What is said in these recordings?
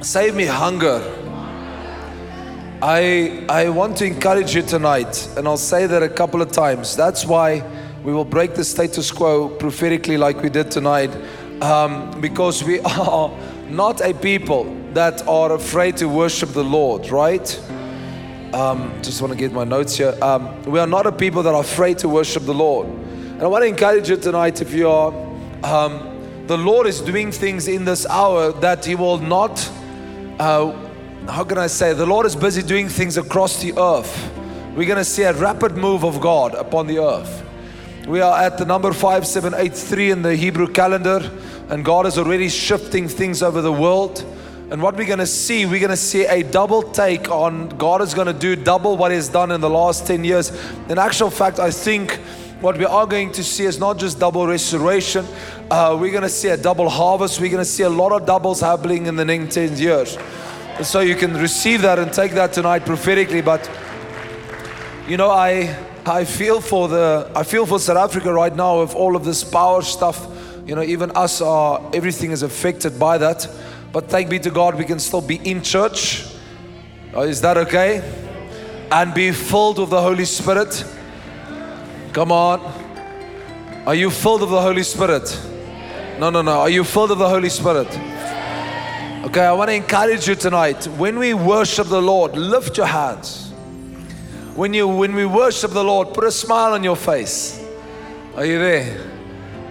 Save me hunger. I, I want to encourage you tonight, and I'll say that a couple of times. That's why we will break the status quo prophetically, like we did tonight, um, because we are not a people that are afraid to worship the Lord, right? Um, just want to get my notes here. Um, we are not a people that are afraid to worship the Lord. And I want to encourage you tonight if you are, um, the Lord is doing things in this hour that He will not. Uh, how can I say, the Lord is busy doing things across the earth. We're going to see a rapid move of God upon the earth. We are at the number 5783 in the Hebrew calendar, and God is already shifting things over the world. And what we're going to see, we're going to see a double take on God is going to do double what He's done in the last 10 years. In actual fact, I think what we are going to see is not just double restoration, uh, we're going to see a double harvest. We're going to see a lot of doubles happening in the next 10 years. And so you can receive that and take that tonight prophetically. But you know, I I feel for the I feel for South Africa right now with all of this power stuff. You know, even us are everything is affected by that. But thank be to God, we can still be in church. Oh, is that okay? And be filled with the Holy Spirit. Come on. Are you filled of the Holy Spirit? No, no, no. Are you filled of the Holy Spirit? Okay, I want to encourage you tonight. When we worship the Lord, lift your hands. When you when we worship the Lord, put a smile on your face. Are you there?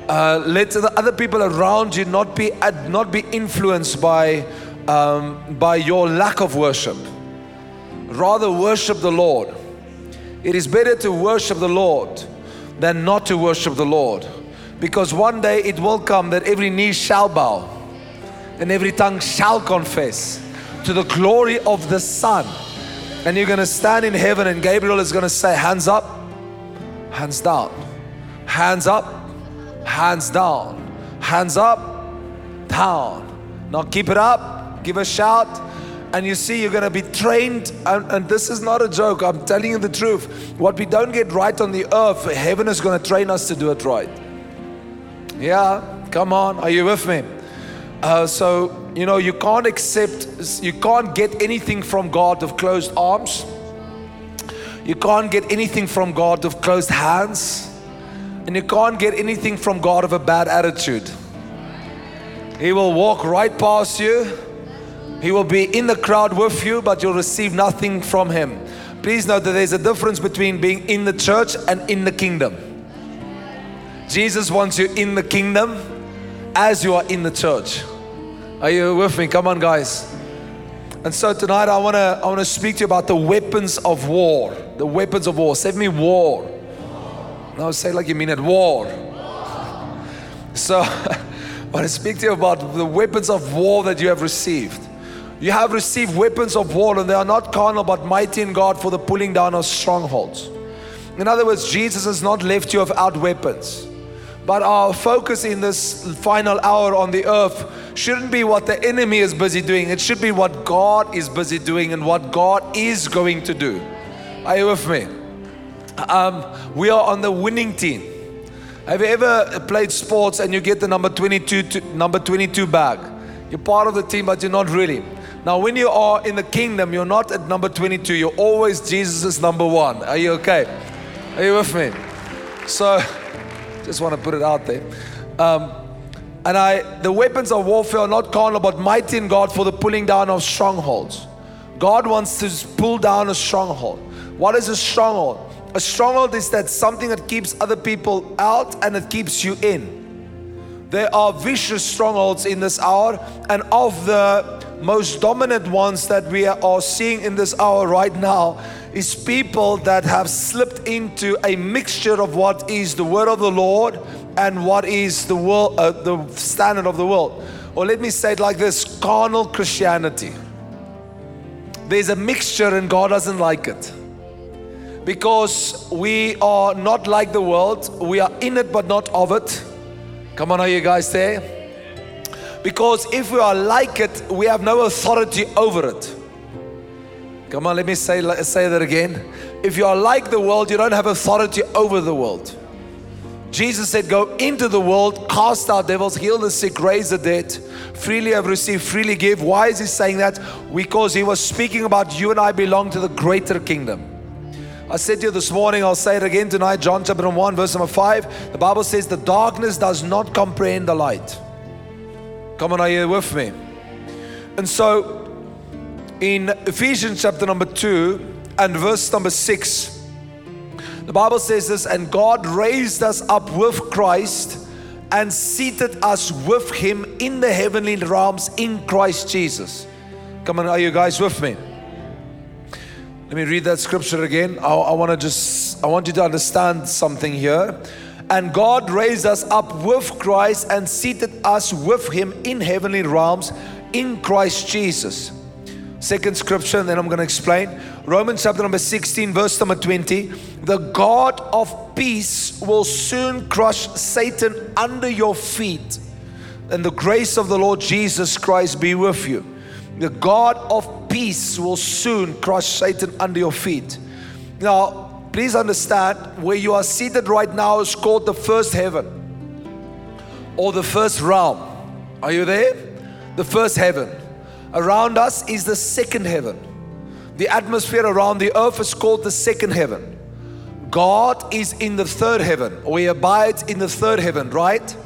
Uh, let the other people around you not be not be influenced by um, by your lack of worship. Rather worship the Lord. It is better to worship the Lord than not to worship the Lord, because one day it will come that every knee shall bow and every tongue shall confess to the glory of the Son. And you're going to stand in heaven, and Gabriel is going to say, Hands up, hands down, hands up, hands down, hands up, down. Now keep it up, give a shout. And you see, you're going to be trained. And, and this is not a joke, I'm telling you the truth. What we don't get right on the earth, heaven is going to train us to do it right. Yeah, come on, are you with me? Uh, so, you know, you can't accept, you can't get anything from God of closed arms. You can't get anything from God of closed hands. And you can't get anything from God of a bad attitude. He will walk right past you. He will be in the crowd with you, but you'll receive nothing from Him. Please note that there's a difference between being in the church and in the kingdom. Jesus wants you in the kingdom as you are in the church. Are you with me? Come on, guys. And so tonight I want to I want to speak to you about the weapons of war. The weapons of war. Say me war. Now say like you mean it war. So I want to speak to you about the weapons of war that you have received. You have received weapons of war and they are not carnal but mighty in God for the pulling down of strongholds. In other words, Jesus has not left you without weapons. But our focus in this final hour on the earth shouldn't be what the enemy is busy doing. It should be what God is busy doing and what God is going to do. Are you with me? Um, we are on the winning team. Have you ever played sports and you get the number 22 to, number 22 bag? You're part of the team, but you're not really. Now, when you are in the kingdom, you're not at number 22. You're always Jesus' number one. Are you okay? Are you with me? So. Just want to put it out there. Um, and I, the weapons of warfare are not carnal, but mighty in God for the pulling down of strongholds. God wants to pull down a stronghold. What is a stronghold? A stronghold is that something that keeps other people out and it keeps you in. There are vicious strongholds in this hour, and of the most dominant ones that we are seeing in this hour right now is people that have slipped into a mixture of what is the word of the Lord and what is the world, uh, the standard of the world. Or let me say it like this: carnal Christianity. There's a mixture, and God doesn't like it because we are not like the world. We are in it, but not of it. Come on, are you guys there? Because if we are like it, we have no authority over it. Come on, let me say, say that again. If you are like the world, you don't have authority over the world. Jesus said, Go into the world, cast out devils, heal the sick, raise the dead. Freely have received, freely give. Why is he saying that? Because he was speaking about you and I belong to the greater kingdom. I said to you this morning, I'll say it again tonight, John chapter 1, verse number 5. The Bible says, The darkness does not comprehend the light. Come on, are you with me? And so, in Ephesians chapter number 2 and verse number 6, the Bible says this, and God raised us up with Christ and seated us with Him in the heavenly realms in Christ Jesus. Come on, are you guys with me? Let me read that scripture again. I, I want to just, I want you to understand something here. And God raised us up with Christ and seated us with Him in heavenly realms in Christ Jesus. Second scripture, and then I'm going to explain. Romans chapter number 16, verse number 20. The God of peace will soon crush Satan under your feet, and the grace of the Lord Jesus Christ be with you. The God of peace will soon crush Satan under your feet. Now, please understand where you are seated right now is called the first heaven or the first realm. Are you there? The first heaven. Around us is the second heaven. The atmosphere around the earth is called the second heaven. God is in the third heaven, or He abides in the third heaven, right?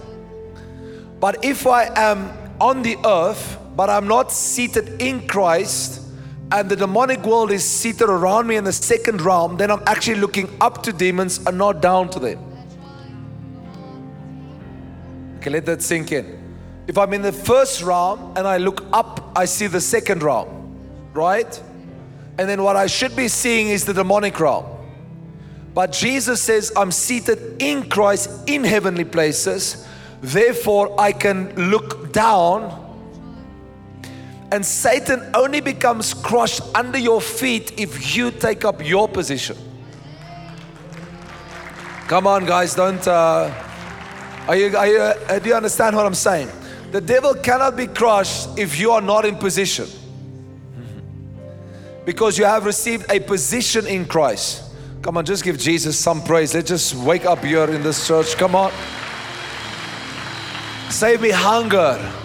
But if I am on the earth, but I'm not seated in Christ, and the demonic world is seated around me in the second realm, then I'm actually looking up to demons and not down to them. Okay, let that sink in. If I'm in the first realm and I look up, I see the second realm, right? And then what I should be seeing is the demonic realm. But Jesus says, I'm seated in Christ in heavenly places, therefore I can look down. And Satan only becomes crushed under your feet if you take up your position. Come on, guys, don't. Uh, are you, are you, uh, do you understand what I'm saying? The devil cannot be crushed if you are not in position. Because you have received a position in Christ. Come on, just give Jesus some praise. Let's just wake up here in this church. Come on. Save me hunger.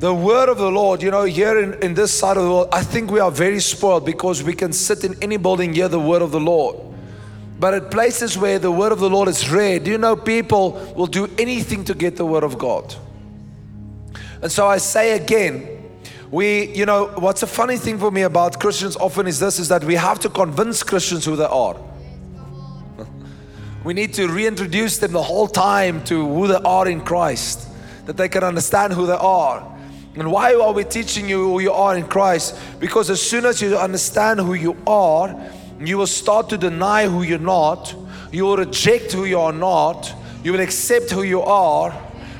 The word of the Lord, you know, here in, in this side of the world, I think we are very spoiled because we can sit in any building, hear the word of the Lord. But at places where the word of the Lord is do you know people will do anything to get the word of God? And so I say again, we, you know, what's a funny thing for me about Christians often is this is that we have to convince Christians who they are. we need to reintroduce them the whole time to who they are in Christ, that they can understand who they are. And why are we teaching you who you are in Christ? Because as soon as you understand who you are, you will start to deny who you're not, you will reject who you are not, you will accept who you are.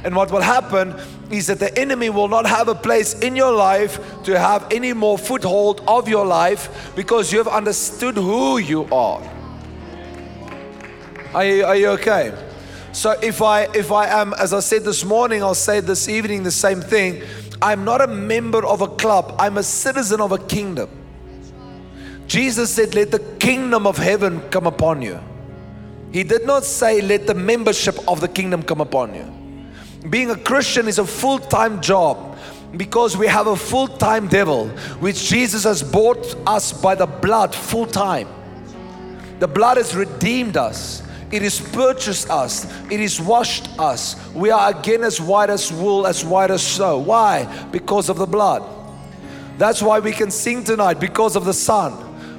And what will happen is that the enemy will not have a place in your life to have any more foothold of your life because you have understood who you are. Are you, are you okay? So if I if I am as I said this morning, I'll say this evening the same thing. I'm not a member of a club. I'm a citizen of a kingdom. Jesus said, "Let the kingdom of heaven come upon you." He did not say, "Let the membership of the kingdom come upon you." being a Christian is a full time job because we have a full time devil, which Jesus has bought us by the blood full time. The blood has redeemed us. It has purchased us. It has washed us. We are again as white as wool, as white as snow. Why? Because of the blood. That's why we can sing tonight because of the Son.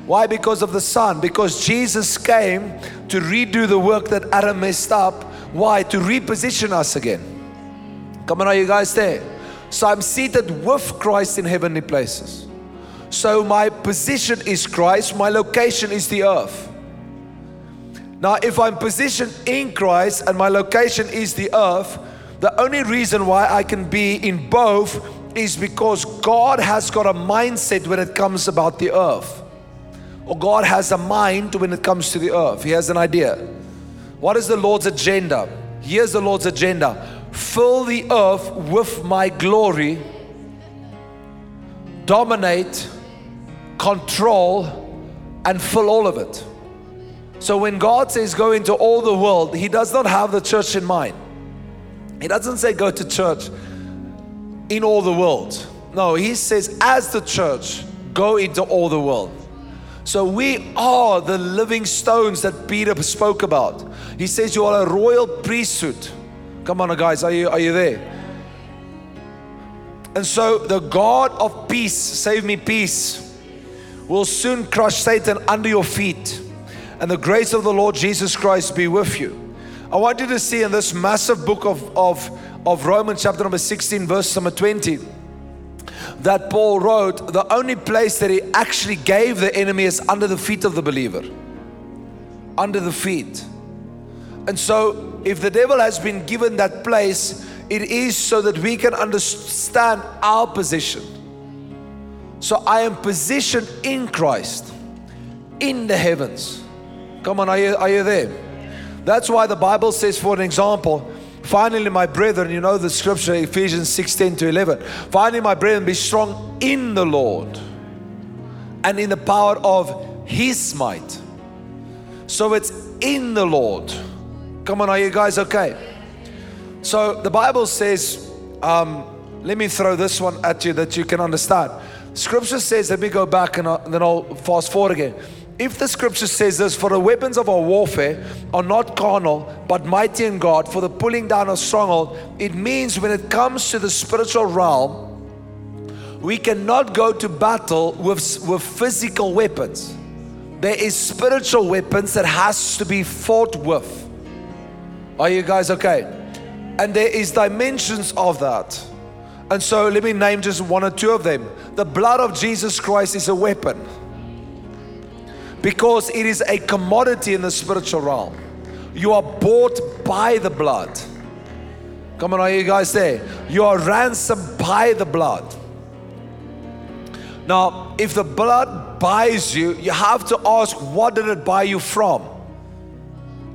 Why? Because of the Son. Because Jesus came to redo the work that Adam messed up. Why? To reposition us again. Come on, are you guys there? So I'm seated with Christ in heavenly places. So my position is Christ, my location is the earth. Now, if I'm positioned in Christ and my location is the earth, the only reason why I can be in both is because God has got a mindset when it comes about the earth. Or God has a mind when it comes to the earth. He has an idea. What is the Lord's agenda? Here's the Lord's agenda fill the earth with my glory, dominate, control, and fill all of it. So when God says go into all the world, He does not have the church in mind. He doesn't say go to church in all the world. No, He says as the church, go into all the world. So we are the living stones that Peter spoke about. He says you are a royal priesthood. Come on, guys, are you, are you there? And so the God of peace, save me peace, will soon crush Satan under your feet. And the grace of the Lord Jesus Christ be with you. I want you to see in this massive book of, of, of Romans, chapter number 16, verse number 20, that Paul wrote, the only place that he actually gave the enemy is under the feet of the believer. Under the feet. And so, if the devil has been given that place, it is so that we can understand our position. So I am positioned in Christ, in the heavens. Come on, are you, are you there? That's why the Bible says, for an example, finally, my brethren, you know the scripture, Ephesians 16 to 11. Finally, my brethren, be strong in the Lord and in the power of his might. So it's in the Lord. Come on, are you guys okay? So the Bible says, um, let me throw this one at you that you can understand. Scripture says, let me go back and, then I'll fast forward again. If the scripture says this, for the weapons of our warfare are not carnal, but mighty in God, for the pulling down of stronghold, it means when it comes to the spiritual realm, we cannot go to battle with, with physical weapons. There is spiritual weapons that has to be fought with. Are you guys okay? And there is dimensions of that. And so let me name just one or two of them. The blood of Jesus Christ is a weapon because it is a commodity in the spiritual realm. You are bought by the blood. Come on, are you guys there? You are ransomed by the blood. Now, if the blood buys you, you have to ask, what did it buy you from?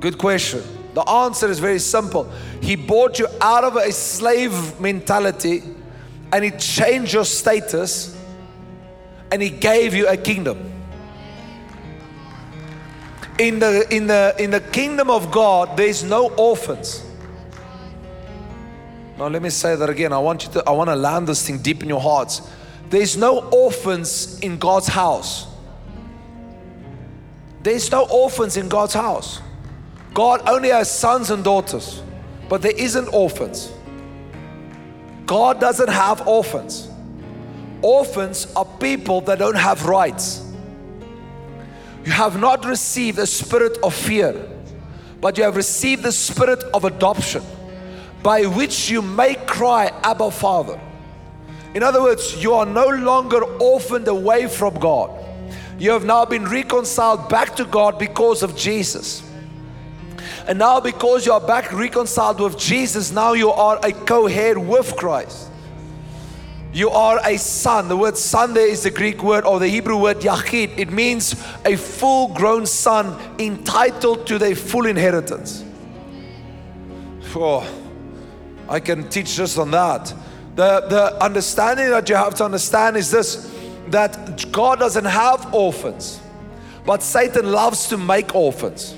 Good question. The answer is very simple. He bought you out of a slave mentality and He changed your status and He gave you a kingdom. In the, in the, in the kingdom of God, there is no orphans. Now, let me say that again. I want you to, I want to land this thing deep in your hearts. There is no orphans in God's house. There is no orphans in God's house. God only has sons and daughters, but there isn't orphans. God doesn't have orphans. Orphans are people that don't have rights. You have not received a spirit of fear, but you have received the spirit of adoption, by which you may cry, Abba, Father. In other words, you are no longer orphaned away from God. You have now been reconciled back to God because of Jesus. And now, because you are back reconciled with Jesus, now you are a co heir with Christ. You are a son. The word son there is the Greek word or the Hebrew word yachid. It means a full grown son entitled to their full inheritance. Oh, I can teach just on that. The, the understanding that you have to understand is this that God doesn't have orphans, but Satan loves to make orphans.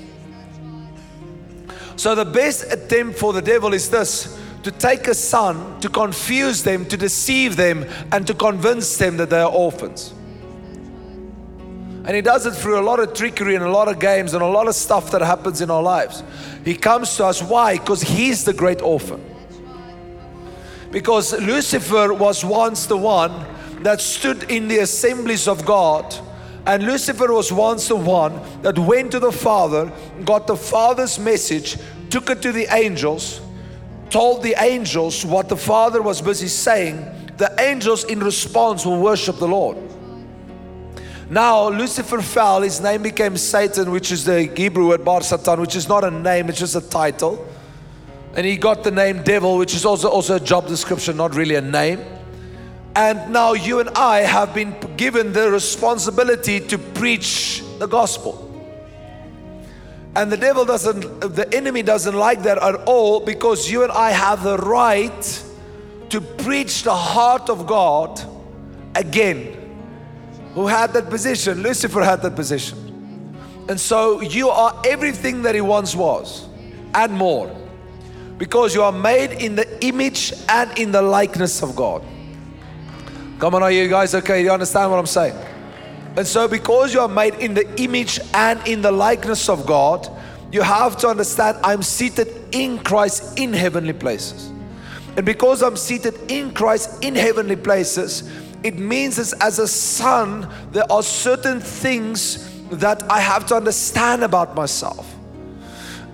So, the best attempt for the devil is this to take a son, to confuse them, to deceive them, and to convince them that they are orphans. And he does it through a lot of trickery and a lot of games and a lot of stuff that happens in our lives. He comes to us. Why? Because he's the great orphan. Because Lucifer was once the one that stood in the assemblies of God and Lucifer was once the one that went to the Father, got the Father's message, took it to the angels, told the angels what the Father was busy saying. The angels, in response, will worship the Lord. Now, Lucifer fell, his name became Satan, which is the Hebrew word Bar Satan, which is not a name, it's just a title. And he got the name devil, which is also, also a job description, not really a name. And now you and I have been given the responsibility to preach the gospel. And the devil doesn't, the enemy doesn't like that at all because you and I have the right to preach the heart of God again. Who had that position? Lucifer had that position. And so you are everything that He once was and more. Because you are made in the image and in the likeness of God. Come on, are you guys okay? Do you understand what I'm saying? And so, because you are made in the image and in the likeness of God, you have to understand I'm seated in Christ in heavenly places. And because I'm seated in Christ in heavenly places, it means as, as a son, there are certain things that I have to understand about myself.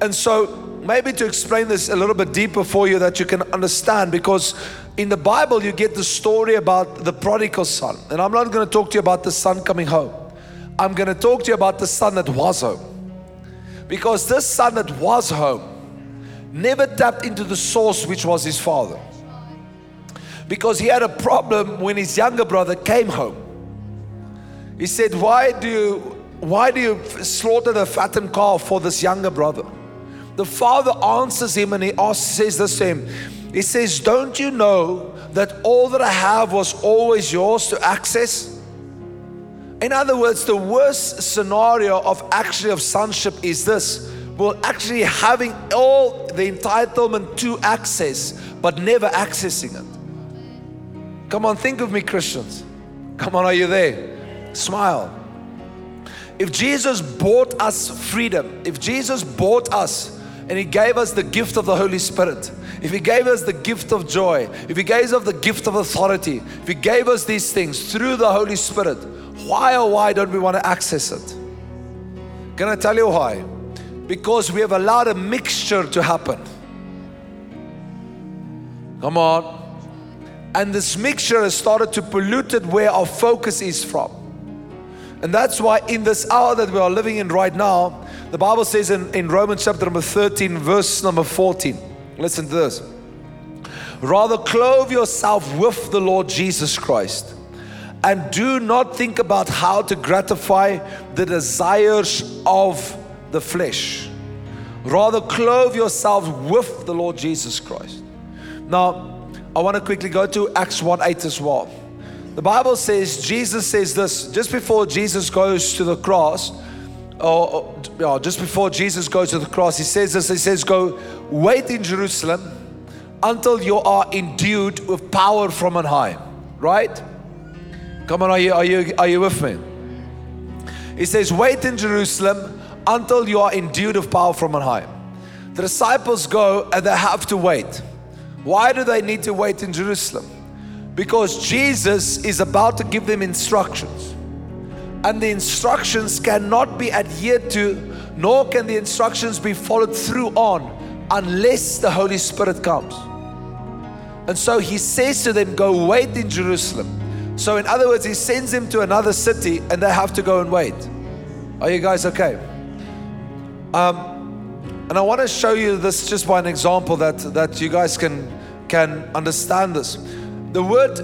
And so, maybe to explain this a little bit deeper for you that you can understand, because in the Bible, you get the story about the prodigal son. And I'm not going to talk to you about the son coming home. I'm going to talk to you about the son that was home. Because this son that was home never tapped into the source, which was his father. Because he had a problem when his younger brother came home. He said, Why do you, why do you slaughter the fattened calf for this younger brother? The father answers him and he asks, says this to him. He says, Don't you know that all that I have was always yours to access? In other words, the worst scenario of actually of sonship is this. Well, actually having all the entitlement to access, but never accessing it. Come on, think of me, Christians. Come on, are you there? Smile. If Jesus bought us freedom, if Jesus bought us and He gave us the gift of the Holy Spirit, if He gave us the gift of joy, if He gave us the gift of authority, if He gave us these things through the Holy Spirit, why or why don't we want to access it? Can I tell you why? Because we have allowed a mixture to happen. Come on. And this mixture has started to pollute it where our focus is from. And that's why in this hour that we are living in right now, the Bible says in, in Romans chapter number 13, verse number 14. Listen to this. Rather, clothe yourself with the Lord Jesus Christ and do not think about how to gratify the desires of the flesh. Rather, clothe yourself with the Lord Jesus Christ. Now, I want to quickly go to Acts 1 8 as well. The Bible says, Jesus says this just before Jesus goes to the cross, or, or just before Jesus goes to the cross, he says this He says, Go wait in Jerusalem until you are endued with power from on high. Right? Come on, are you, are you, are you with me? He says, Wait in Jerusalem until you are endued with power from on high. The disciples go and they have to wait. Why do they need to wait in Jerusalem? Because Jesus is about to give them instructions. And the instructions cannot be adhered to, nor can the instructions be followed through on unless the Holy Spirit comes. And so he says to them, Go wait in Jerusalem. So, in other words, he sends them to another city and they have to go and wait. Are you guys okay? Um, and I want to show you this just by an example that, that you guys can, can understand this. The word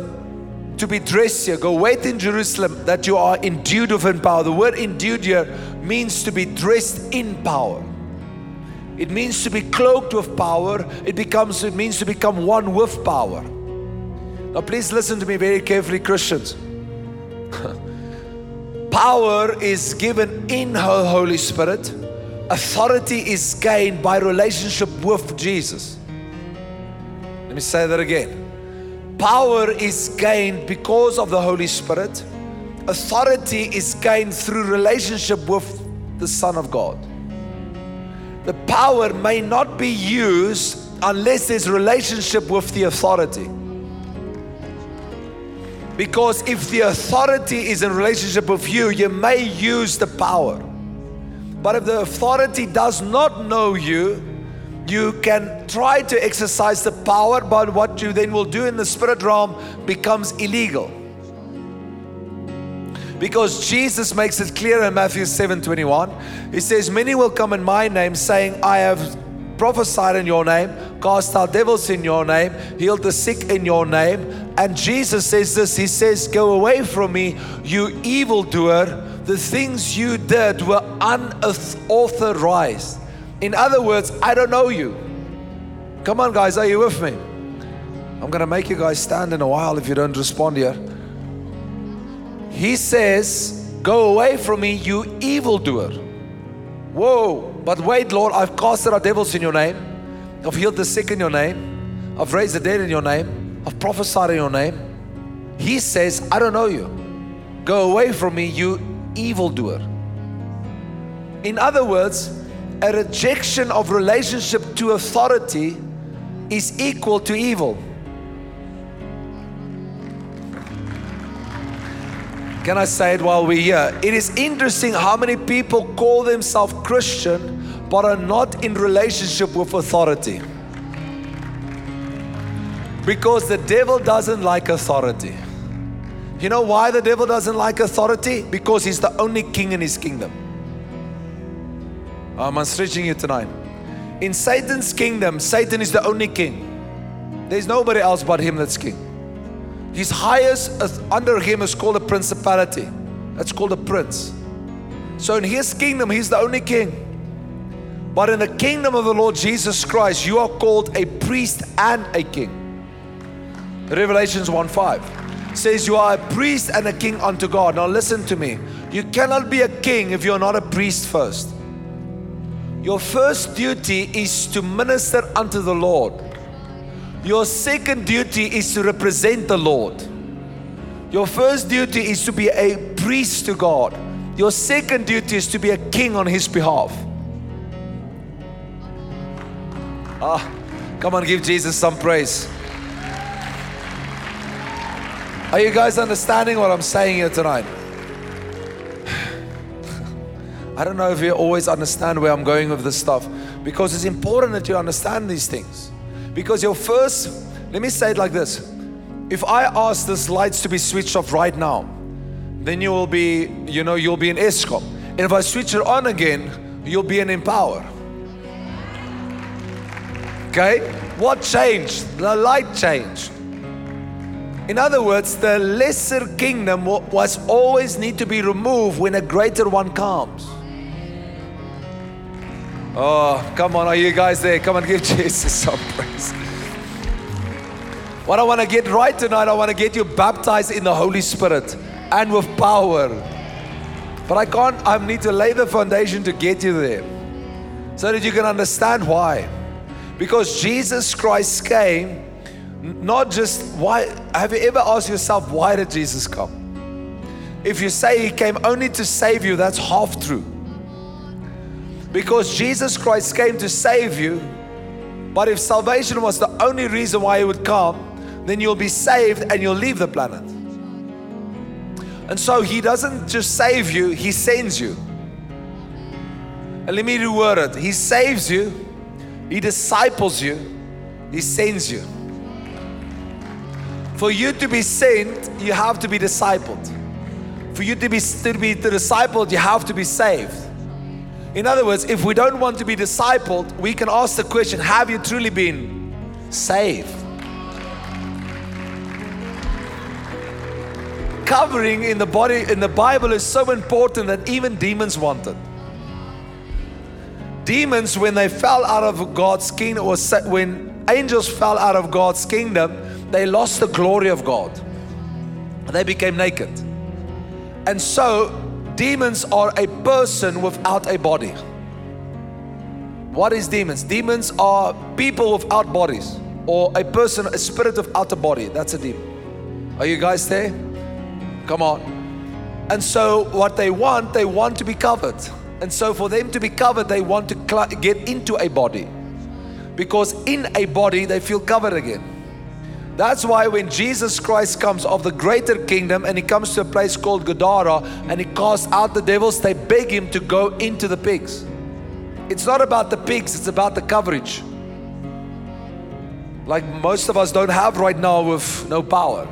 to be dressed here, go wait in Jerusalem that you are endued with power. The word endued here means to be dressed in power. It means to be cloaked with power. It becomes it means to become one with power. Now please listen to me very carefully, Christians. power is given in her Holy Spirit. Authority is gained by relationship with Jesus. Let me say that again. Power is gained because of the Holy Spirit. Authority is gained through relationship with the Son of God the power may not be used unless there's relationship with the authority. Because if the authority is in relationship with you, you may use the power. But if the authority does not know you, you can try to exercise the power, but what you then will do in the spirit realm becomes illegal. Because Jesus makes it clear in Matthew 7 21. He says, Many will come in my name, saying, I have prophesied in your name, cast out devils in your name, healed the sick in your name. And Jesus says this He says, Go away from me, you evildoer. The things you did were unauthorized. In other words, I don't know you. Come on, guys, are you with me? I'm going to make you guys stand in a while if you don't respond here. He says, Go away from me, you evildoer. Whoa, but wait, Lord, I've casted out devils in your name. I've healed the sick in your name. I've raised the dead in your name. I've prophesied in your name. He says, I don't know you. Go away from me, you evildoer. In other words, a rejection of relationship to authority is equal to evil. Can I say it while we're here? It is interesting how many people call themselves Christian but are not in relationship with authority. Because the devil doesn't like authority. You know why the devil doesn't like authority? Because he's the only king in his kingdom. Um, I'm stretching you tonight. In Satan's kingdom, Satan is the only king. There's nobody else but him that's king. His highest under him is called a principality. That's called a prince. So in his kingdom, he's the only king. But in the kingdom of the Lord Jesus Christ, you are called a priest and a king. Revelations 1 5 says, You are a priest and a king unto God. Now listen to me. You cannot be a king if you're not a priest first. Your first duty is to minister unto the Lord. Your second duty is to represent the Lord. Your first duty is to be a priest to God. Your second duty is to be a king on His behalf. Ah, come on, give Jesus some praise. Are you guys understanding what I'm saying here tonight? I don't know if you always understand where I'm going with this stuff because it's important that you understand these things. Because your first, let me say it like this if I ask this lights to be switched off right now, then you will be, you know, you'll be in Eskom. And if I switch it on again, you'll be an Empower. Okay? What changed? The light changed. In other words, the lesser kingdom was always need to be removed when a greater one comes. Oh, come on, are you guys there? Come and give Jesus some praise. What I want to get right tonight, I want to get you baptized in the Holy Spirit and with power. But I can't, I need to lay the foundation to get you there so that you can understand why. Because Jesus Christ came not just why, have you ever asked yourself, why did Jesus come? If you say he came only to save you, that's half true. Because Jesus Christ came to save you. But if salvation was the only reason why He would come, then you'll be saved and you'll leave the planet. And so He doesn't just save you, He sends you. And let me reword it He saves you, He disciples you, He sends you. For you to be sent, you have to be discipled. For you to be, to be discipled, you have to be saved. In other words, if we don't want to be discipled, we can ask the question Have you truly been saved? Covering in the body in the Bible is so important that even demons want it. Demons, when they fell out of God's kingdom, or when angels fell out of God's kingdom, they lost the glory of God. They became naked. And so Demons are a person without a body. What is demons? Demons are people without bodies, or a person, a spirit without a body. That's a demon. Are you guys there? Come on. And so, what they want, they want to be covered. And so, for them to be covered, they want to get into a body. Because in a body, they feel covered again. That's why when Jesus Christ comes of the greater kingdom and he comes to a place called Gadara and he casts out the devils, they beg him to go into the pigs. It's not about the pigs, it's about the coverage. Like most of us don't have right now with no power.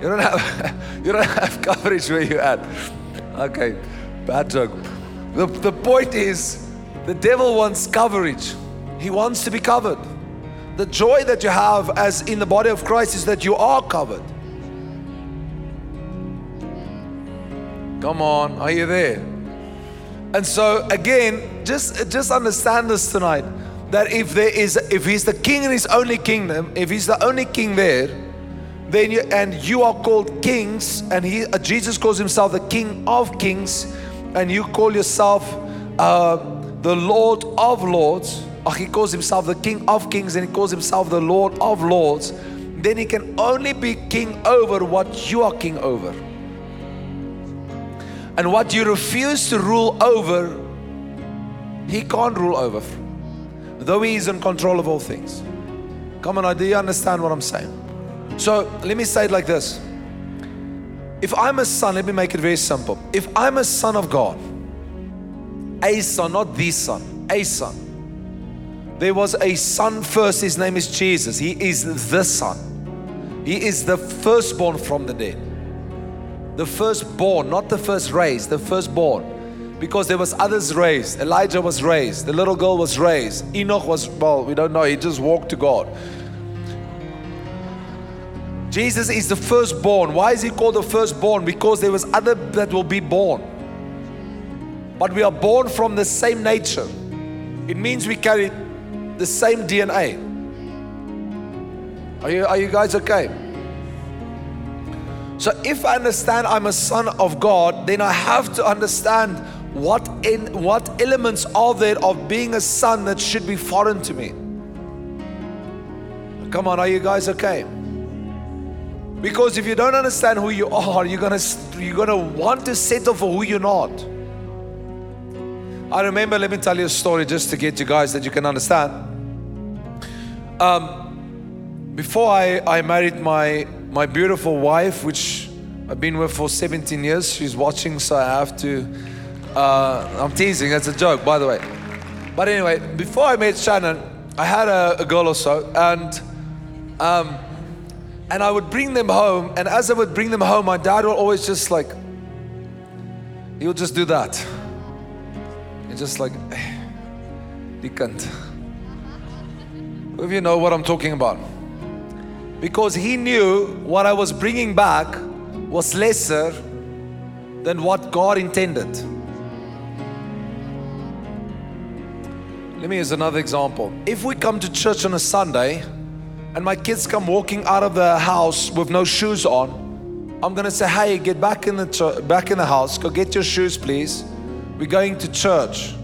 You don't have you don't have coverage where you're at. Okay, bad joke. The, the point is the devil wants coverage. He wants to be covered. The joy that you have as in the body of Christ is that you are covered. Come on, are you there? And so again, just just understand this tonight that if there is if he's the king in his only kingdom, if he's the only king there, then you and you are called kings and he uh, Jesus calls himself the king of kings and you call yourself uh, the Lord of Lords, or he calls himself the King of Kings and he calls himself the Lord of Lords, then he can only be king over what you are king over. And what you refuse to rule over, he can't rule over, though he is in control of all things. Come on, do you understand what I'm saying? So let me say it like this. If I'm a son, let me make it very simple. If I'm a son of God, a son, not the son, a son. There was a son first, his name is Jesus. He is the son. He is the firstborn from the dead. The firstborn, not the first raised, the firstborn. Because there was others raised. Elijah was raised. The little girl was raised. Enoch was, well, we don't know. He just walked to God. Jesus is the firstborn. Why is he called the firstborn? Because there was other that will be born. But we are born from the same nature. It means we carry the same DNA. Are you, are you guys okay? So if I understand I'm a son of God, then I have to understand what in what elements are there of being a son that should be foreign to me. Come on, are you guys okay? Because if you don't understand who you are, you're gonna you're gonna want to settle for who you're not. I remember, let me tell you a story just to get you guys that you can understand. Um, before I, I married my, my beautiful wife, which I've been with for 17 years, she's watching, so I have to. Uh, I'm teasing, that's a joke, by the way. But anyway, before I met Shannon, I had a, a girl or so, and um, and I would bring them home. And as I would bring them home, my dad would always just like, he would just do that. And just like, die kind if you know what I'm talking about? Because he knew what I was bringing back was lesser than what God intended. Let me use another example. If we come to church on a Sunday and my kids come walking out of the house with no shoes on, I'm gonna say, "Hey, get back in the back in the house. Go get your shoes, please. We're going to church."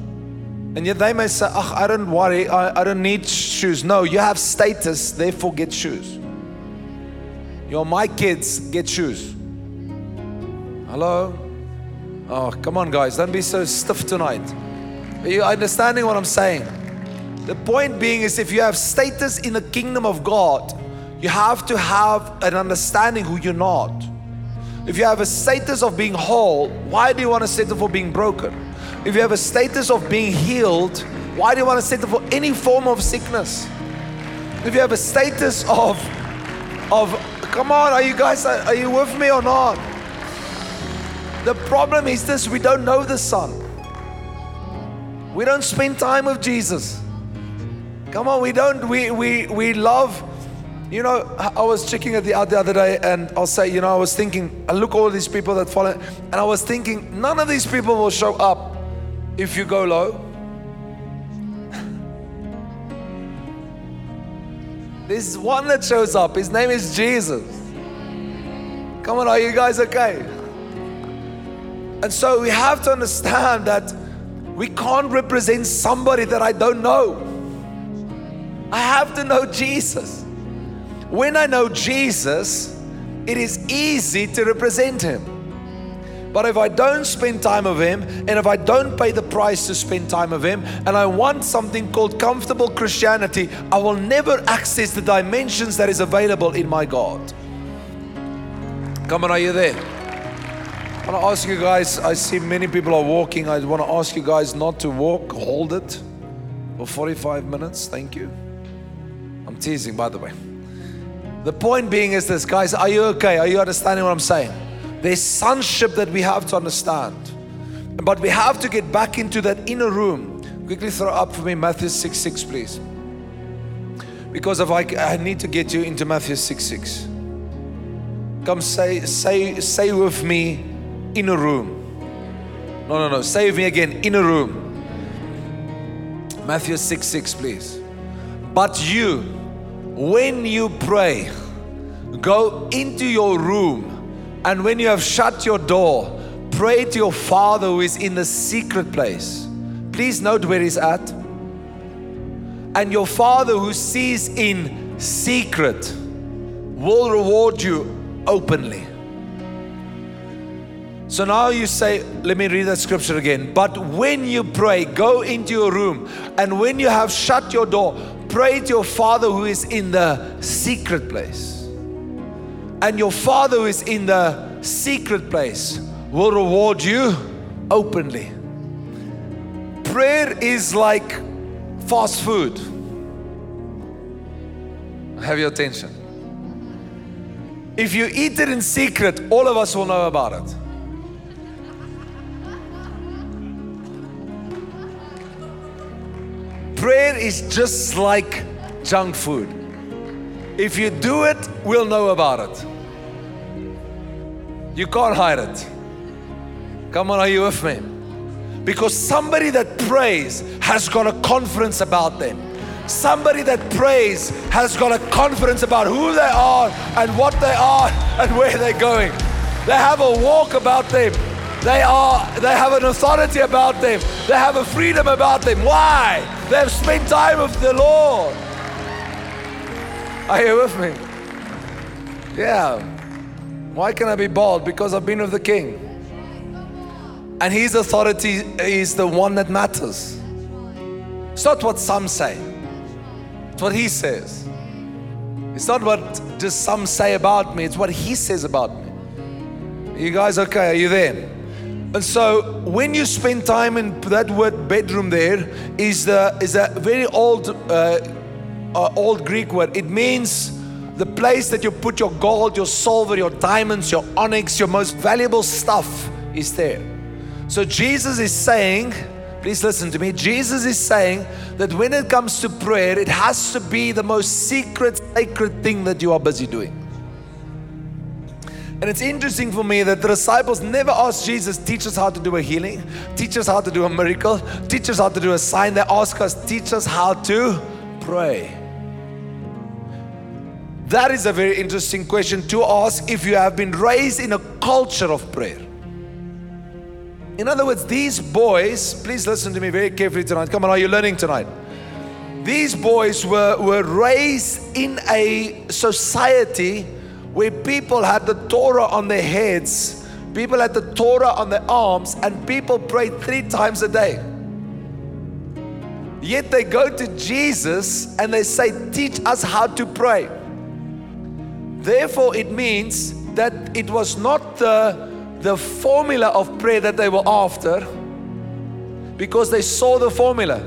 And yet they may say, oh, I don't worry, I, I don't need shoes. No, you have status, therefore get shoes. You're my kids, get shoes. Hello? Oh, come on, guys, don't be so stiff tonight. Are you understanding what I'm saying? The point being is if you have status in the kingdom of God, you have to have an understanding who you're not. If you have a status of being whole, why do you want to settle for being broken? If you have a status of being healed, why do you want to settle for any form of sickness? If you have a status of, of, come on, are you guys, are you with me or not? The problem is this we don't know the Son. We don't spend time with Jesus. Come on, we don't, we, we, we love, you know, I was checking out the other day and I'll say, you know, I was thinking, I look all these people that follow, and I was thinking, none of these people will show up if you go low. There's one that shows up. His name is Jesus. Come on, are you guys okay? And so we have to understand that we can't represent somebody that I don't know. I have to know Jesus. When I know Jesus, it is easy to represent Him. But if I don't spend time with Him, and if I don't pay the price to spend time with Him, and I want something called comfortable Christianity, I will never access the dimensions that is available in my God. Come on, are you there? I want to ask you guys. I see many people are walking. I want to ask you guys not to walk, hold it for 45 minutes. Thank you. I'm teasing, by the way. The point being is this, guys, are you okay? Are you understanding what I'm saying? There's sonship that we have to understand. But we have to get back into that inner room. Quickly throw up for me Matthew 6 6, please. Because if I, I need to get you into Matthew 6 6. Come say, say, say with me, inner room. No, no, no. Say with me again, inner room. Matthew 6 6, please. But you, when you pray, go into your room and when you have shut your door, pray to your Father who is in the secret place. Please note where he's at. And your Father who sees in secret will reward you openly. So now you say, let me read that scripture again. But when you pray, go into your room, and when you have shut your door, pray to your Father who is in the secret place. And your Father who is in the secret place will reward you openly. Prayer is like fast food. Have your attention. If you eat it in secret, all of us will know about it. Prayer is just like junk food. If you do it, we'll know about it. You can't hide it. Come on, are you with me? Because somebody that prays has got a confidence about them. Somebody that prays has got a confidence about who they are and what they are and where they're going. They have a walk about them. They are they have an authority about them. They have a freedom about them. Why? They have spent time with the Lord. Are you with me? Yeah. Why can I be bold? Because I've been with the King. And his authority is the one that matters. It's not what some say, it's what he says. It's not what just some say about me, it's what he says about me. You guys okay? Are you there? And so when you spend time in that word bedroom there is the is a very old uh, uh, old Greek word. It means the place that you put your gold, your silver, your diamonds, your onyx, your most valuable stuff is there. So Jesus is saying, please listen to me. Jesus is saying that when it comes to prayer, it has to be the most secret, sacred thing that you are busy doing. And it's interesting for me that the disciples never asked Jesus, teach us how to do a healing, teach us how to do a miracle, teach us how to do a sign. They ask us, teach us how to pray. That is a very interesting question to ask if you have been raised in a culture of prayer. In other words, these boys, please listen to me very carefully tonight. Come on, are you learning tonight? These boys were, were raised in a society where people had the Torah on their heads, people had the Torah on their arms, and people prayed three times a day. Yet they go to Jesus and they say, Teach us how to pray. Therefore, it means that it was not the, the formula of prayer that they were after because they saw the formula.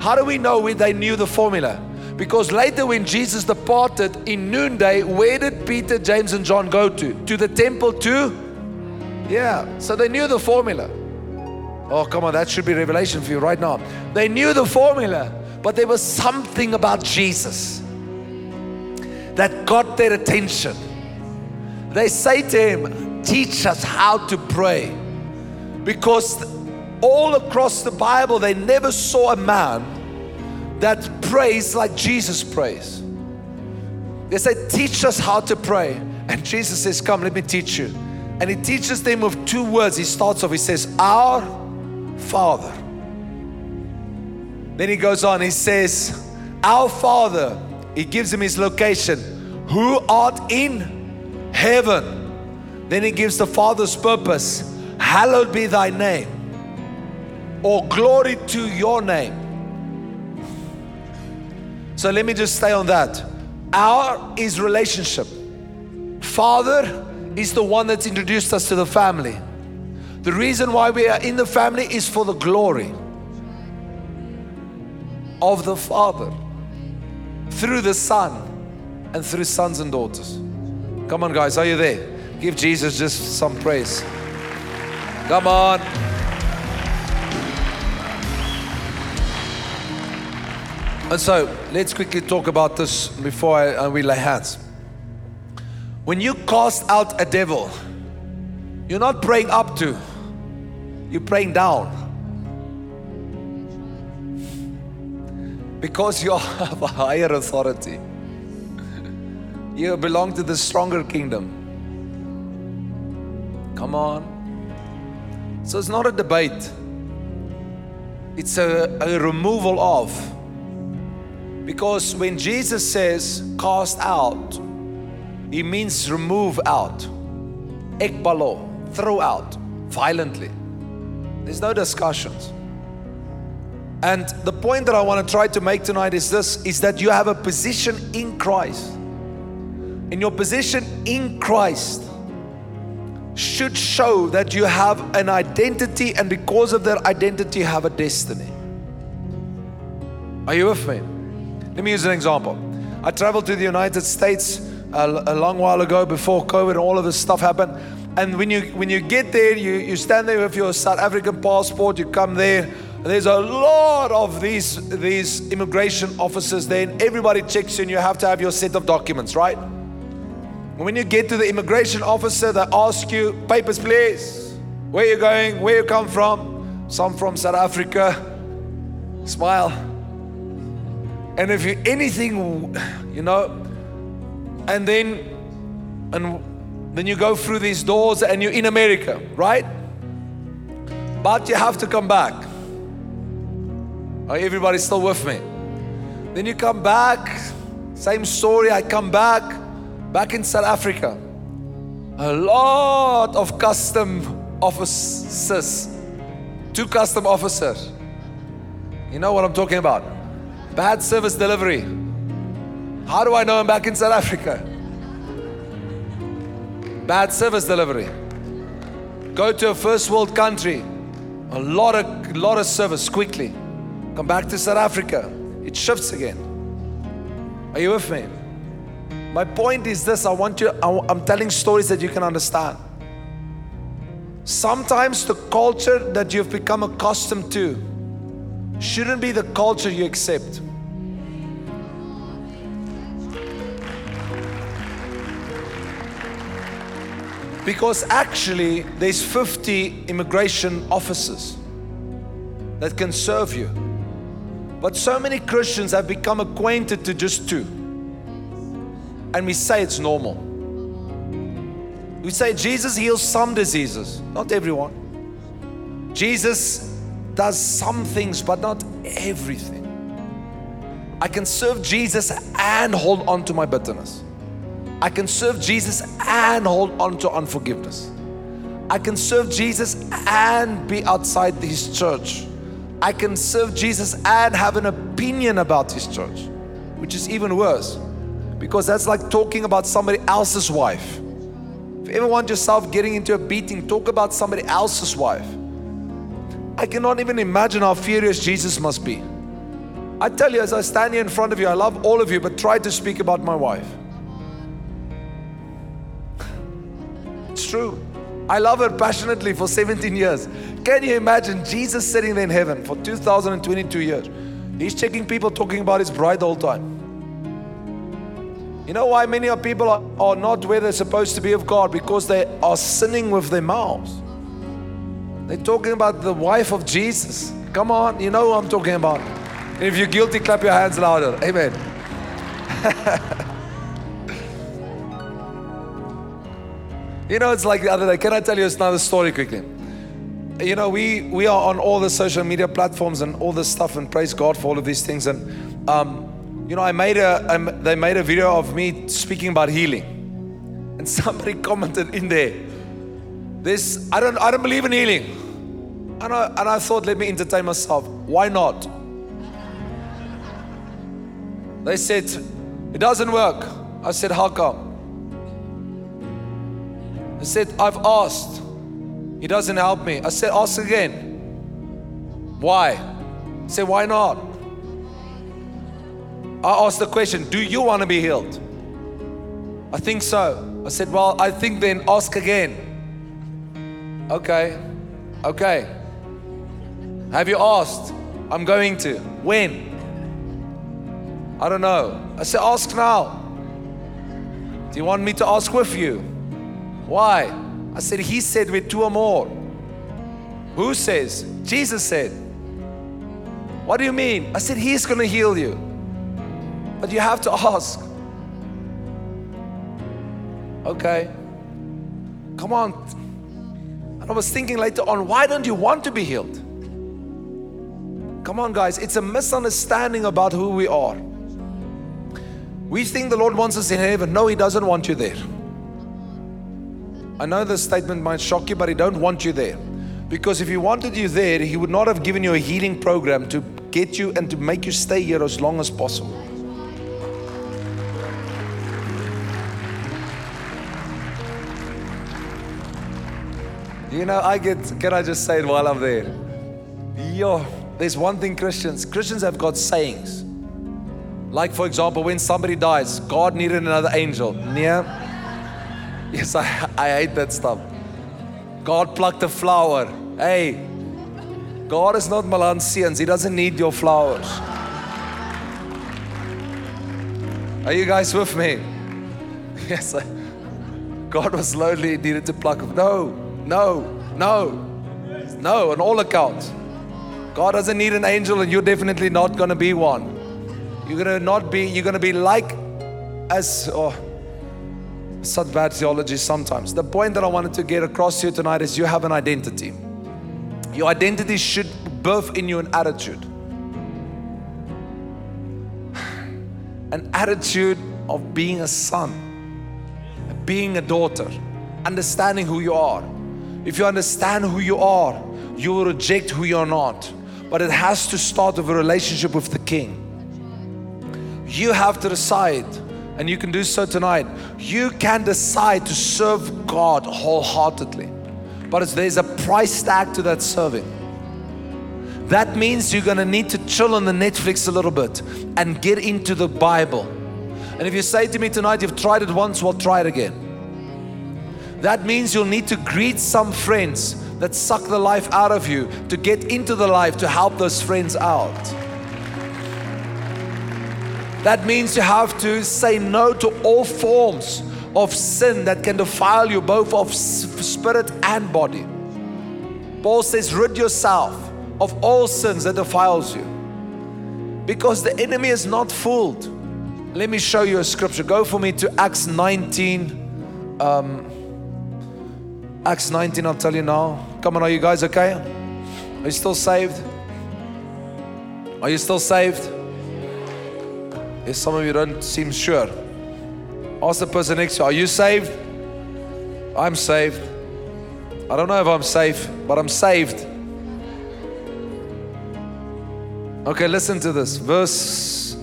How do we know they knew the formula? Because later, when Jesus departed in noonday, where did Peter, James, and John go to? To the temple, too? Yeah, so they knew the formula. Oh, come on, that should be revelation for you right now. They knew the formula, but there was something about Jesus that got their attention. They say to him, Teach us how to pray. Because all across the Bible, they never saw a man that prays like Jesus prays. They say, Teach us how to pray. And Jesus says, Come, let me teach you. And he teaches them with two words. He starts off, he says, Our Father. Then he goes on, he says, Our Father he gives him his location. Who art in heaven. Then he gives the Father's purpose. Hallowed be thy name. Or glory to your name. So let me just stay on that. Our is relationship. Father is the one that's introduced us to the family. The reason why we are in the family is for the glory of the Father through the Son and through sons and daughters. Come on, guys, are you there? Give Jesus just some praise. Come on. And so let's quickly talk about this before I, uh, we lay hands. When you cast out a devil, you're not praying up to, you're praying down. Because you have a higher authority. You belong to the stronger kingdom. Come on. So it's not a debate. it's a, a removal of. Because when Jesus says cast out, he means remove out. Ekballo, throw out violently. There's no discussions. And the point that I want to try to make tonight is this is that you have a position in Christ. And your position in Christ should show that you have an identity, and because of that identity, you have a destiny. Are you with me? Let me use an example. I traveled to the United States uh, a, a long while ago before COVID and all of this stuff happened. And when you when you get there, you, you stand there with your South African passport, you come there. There's a lot of these these immigration officers there, and everybody checks you, and you have to have your set of documents, right? When you get to the immigration officer, they ask you, papers please. Where you going? Where you come from? Some from South Africa. Smile. And if you anything, you know, and then and then you go through these doors and you're in America, right? But you have to come back. Are everybody still with me? Then you come back, same story, I come back back in South Africa, a lot of custom officers, two custom officers. You know what I'm talking about? Bad service delivery. How do I know I'm back in South Africa? Bad service delivery. Go to a first world country, a lot of lot of service quickly. Come back to South Africa. It shifts again. Are you with me? My point is this I want you, I'm telling stories that you can understand. Sometimes the culture that you've become accustomed to shouldn't be the culture you accept. Because actually, there's 50 immigration officers that can serve you. But so many Christians have become acquainted to just two and we say it's normal. We say Jesus heals some diseases, not everyone. Jesus does some things, but not everything. I can serve Jesus and hold on to my bitterness. I can serve Jesus and hold on to unforgiveness. I can serve Jesus and be outside his church. I can serve Jesus and have an opinion about his church, which is even worse because that's like talking about somebody else's wife. If you ever want yourself getting into a beating, talk about somebody else's wife. I cannot even imagine how furious Jesus must be. I tell you, as I stand here in front of you, I love all of you, but try to speak about my wife. It's true. I love her passionately for 17 years. Can you imagine Jesus sitting there in heaven for 2022 years? He's checking people talking about his bride the whole time. You know why many of people are, are not where they're supposed to be of God? Because they are sinning with their mouths. They're talking about the wife of Jesus. Come on, you know who I'm talking about. And if you're guilty, clap your hands louder. Amen. you know, it's like the other day. Can I tell you another story quickly? You know, we we are on all the social media platforms and all this stuff, and praise God for all of these things. And um, you know, I made a, I, they made a video of me speaking about healing. And somebody commented in there, this, I don't, I don't believe in healing. And I, and I thought, let me entertain myself. Why not? They said, it doesn't work. I said, how come? They said, I've asked. He doesn't help me. I said, ask again. Why? I said, why not? I asked the question, Do you want to be healed? I think so. I said, Well, I think then ask again. Okay. Okay. Have you asked? I'm going to. When? I don't know. I said, Ask now. Do you want me to ask with you? Why? I said, He said, with two or more. Who says? Jesus said. What do you mean? I said, He's going to heal you. But you have to ask. Okay. Come on. And I was thinking later on, why don't you want to be healed? Come on, guys, it's a misunderstanding about who we are. We think the Lord wants us in heaven. No, He doesn't want you there. I know this statement might shock you, but He don't want you there. Because if He wanted you there, He would not have given you a healing program to get you and to make you stay here as long as possible. You know, I get, can I just say it while I'm there? Yo, there's one thing Christians, Christians have got sayings. Like, for example, when somebody dies, God needed another angel. Yeah. Yes, I, I hate that stuff. God plucked a flower. Hey, God is not Melanesians. He doesn't need your flowers. Are you guys with me? Yes. I, God was lonely. He needed to pluck. No, no, no, no, on all accounts. God doesn't need an angel, and you're definitely not going to be one. You're going to not be, you're going to be like as, oh, such bad theology sometimes. The point that I wanted to get across to you tonight is you have an identity. Your identity should birth in you an attitude. An attitude of being a son, being a daughter, understanding who you are. If you understand who you are, you will reject who you're not. But it has to start with a relationship with the King. You have to decide, and you can do so tonight. You can decide to serve God wholeheartedly, but there's a price tag to that serving. That means you're gonna need to chill on the Netflix a little bit and get into the Bible. And if you say to me tonight, you've tried it once, well, try it again. That means you'll need to greet some friends that suck the life out of you to get into the life to help those friends out. That means you have to say no to all forms of sin that can defile you, both of spirit and body. Paul says, rid yourself of all sins that defiles you. Because the enemy is not fooled. Let me show you a scripture. Go for me to Acts 19. Um, Acts 19, I'll tell you now. Come on, are you guys okay? Are you still saved? Are you still saved? If some of you don't seem sure, ask the person next to you, Are you saved? I'm saved. I don't know if I'm safe, but I'm saved. Okay, listen to this. Verse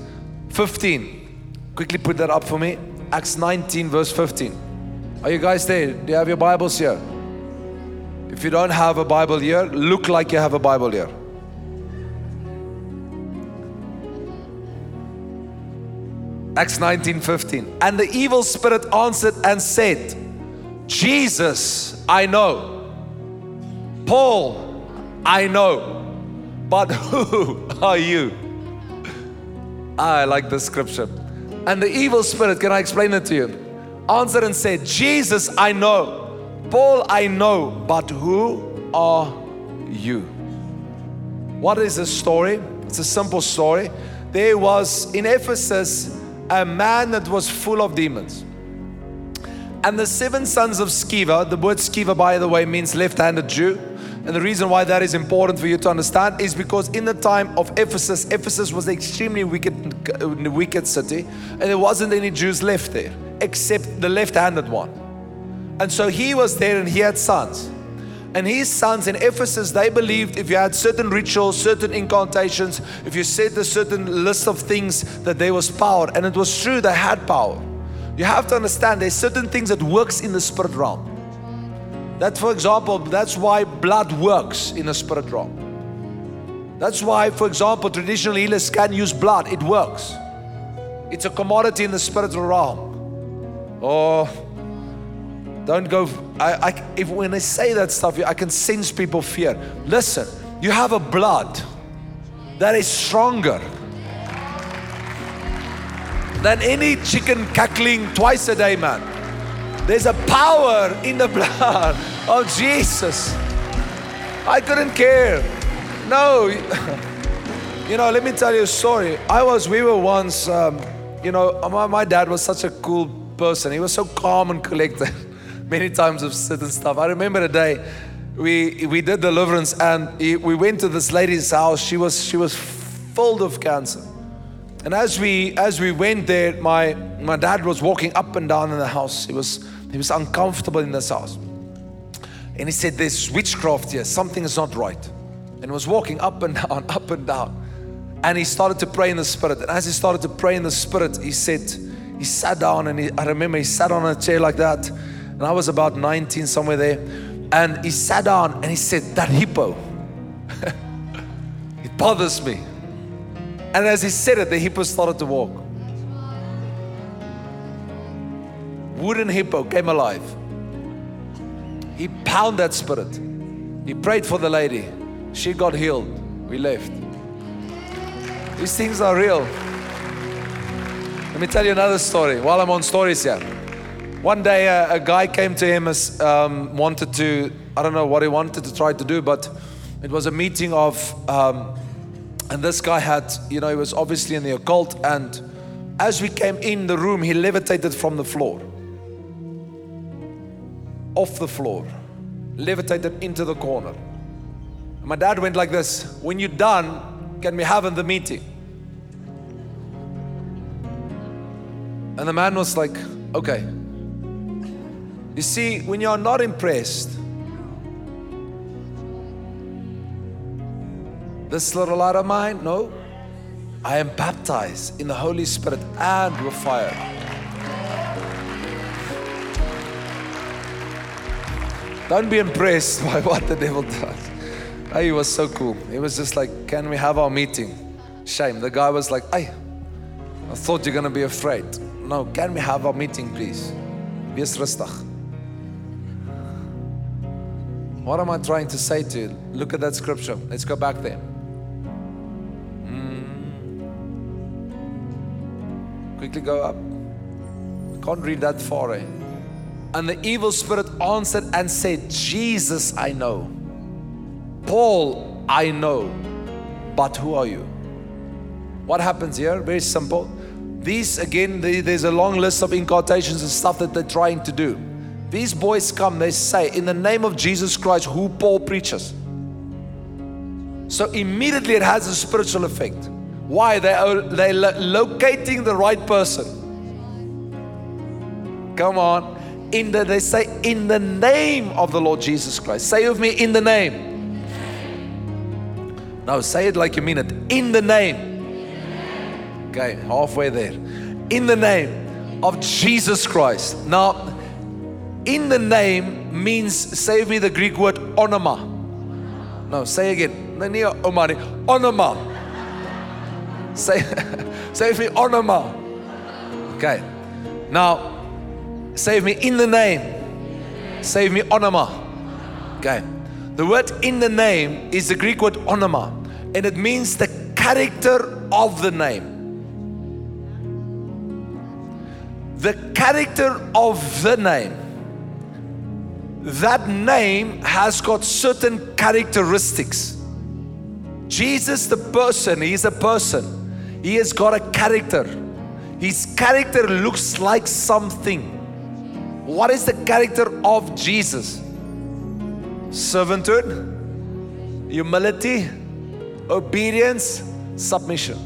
15. Quickly put that up for me. Acts 19, verse 15. Are you guys there? Do you have your Bibles here? If you don't have a Bible here, look like you have a Bible here. Acts 19 15. And the evil spirit answered and said, Jesus, I know. Paul, I know. But who are you? Ah, I like this scripture. And the evil spirit, can I explain it to you? Answered and said, Jesus, I know. Paul, I know. But who are you? What is this story? It's a simple story. There was in Ephesus a man that was full of demons. And the seven sons of Sceva, the word Sceva, by the way, means left handed Jew. And the reason why that is important for you to understand is because in the time of Ephesus, Ephesus was an extremely wicked, wicked city, and there wasn't any Jews left there except the left handed one. And so he was there and he had sons. And his sons in Ephesus, they believed if you had certain rituals, certain incantations, if you said a certain list of things, that there was power. And it was true, they had power. You have to understand there's certain things that works in the spirit realm. That, for example, that's why blood works in the spirit realm. That's why, for example, traditional healers can use blood. It works. It's a commodity in the spiritual realm. Oh, don't go. I, I, if when I say that stuff, I can sense people fear. Listen, you have a blood that is stronger than any chicken cackling twice a day, man. There's a power in the blood of Jesus. I couldn't care. No. you know, let me tell you a story. I was, we were once, um, you know, my, my dad was such a cool person. He was so calm and collected many times of certain stuff. I remember a day we we did deliverance, and we went to this lady's house. She was she was filled of cancer. And as we as we went there, my my dad was walking up and down in the house. He was he was uncomfortable in this house. And he said, There's witchcraft here, something is not right. And was walking up and down, up and down. And he started to pray in the spirit. And as he started to pray in the spirit, he said, he sat down and he, I remember he sat on a chair like that. And I was about 19, somewhere there. And he sat down and he said, That hippo, it bothers me. And as he said it, the hippo started to walk. Wooden hippo came alive. He pounded that spirit. He prayed for the lady. She got healed. We left. These things are real. Let me tell you another story while I'm on stories here. One day, a, a guy came to him as um, wanted to, I don't know what he wanted to try to do, but it was a meeting of um, and this guy had, you know, he was obviously in the occult. And as we came in the room, he levitated from the floor, off the floor, levitated into the corner. And my dad went like this When you're done, can we have in the meeting? And the man was like, Okay. You see, when you're not impressed, This little light of mine? No. I am baptized in the Holy Spirit and with fire. Don't be impressed by what the devil does. Oh, he was so cool. He was just like, Can we have our meeting? Shame. The guy was like, I thought you're going to be afraid. No, can we have our meeting, please? Wees. What am I trying to say to you? Look at that scripture. Let's go back there. Quickly go up. Can't read that far. Eh? And the evil spirit answered and said, Jesus, I know. Paul, I know. But who are you? What happens here? Very simple. These, again, there's a long list of incantations and stuff that they're trying to do. These boys come, they say, in the name of Jesus Christ, who Paul preaches. So immediately it has a spiritual effect. Why? They are they locating the right person. Come on. In the, they say, in the name of the Lord Jesus Christ. Say with me, in the name. Now say it like you mean it. In the name. Okay, halfway there. In the name of Jesus Christ. Now, in the name means, with me the Greek word onoma. No, say again. Onoma. Say, with me, onoma. Okay. Now, save me in the name. Save me onoma. Okay. The word in the name is the Greek word onoma, and it means the character of the name. The character of the name. That name has got certain characteristics. Jesus, the person, He's a person. He has got a character. His character looks like something. What is the character of Jesus? Servanthood, humility, obedience, submission.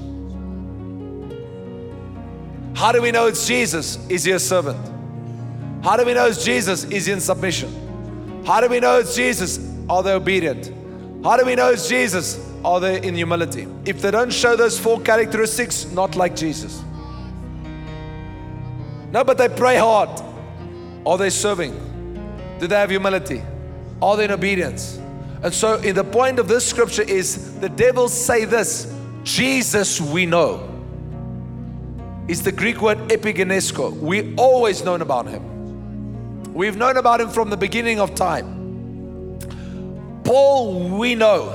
How do we know it's Jesus? Is he a servant? How do we know it's Jesus? Is he in submission? How do we know it's Jesus? Are they obedient? How do we know it's Jesus? Are they in humility? If they don't show those four characteristics, not like Jesus. No, but they pray hard. Are they serving? Do they have humility? Are they in obedience? And so, in the point of this scripture is the devil say this Jesus we know. Is the Greek word epiginosko. We always known about him. We've known about him from the beginning of time. Paul, we know.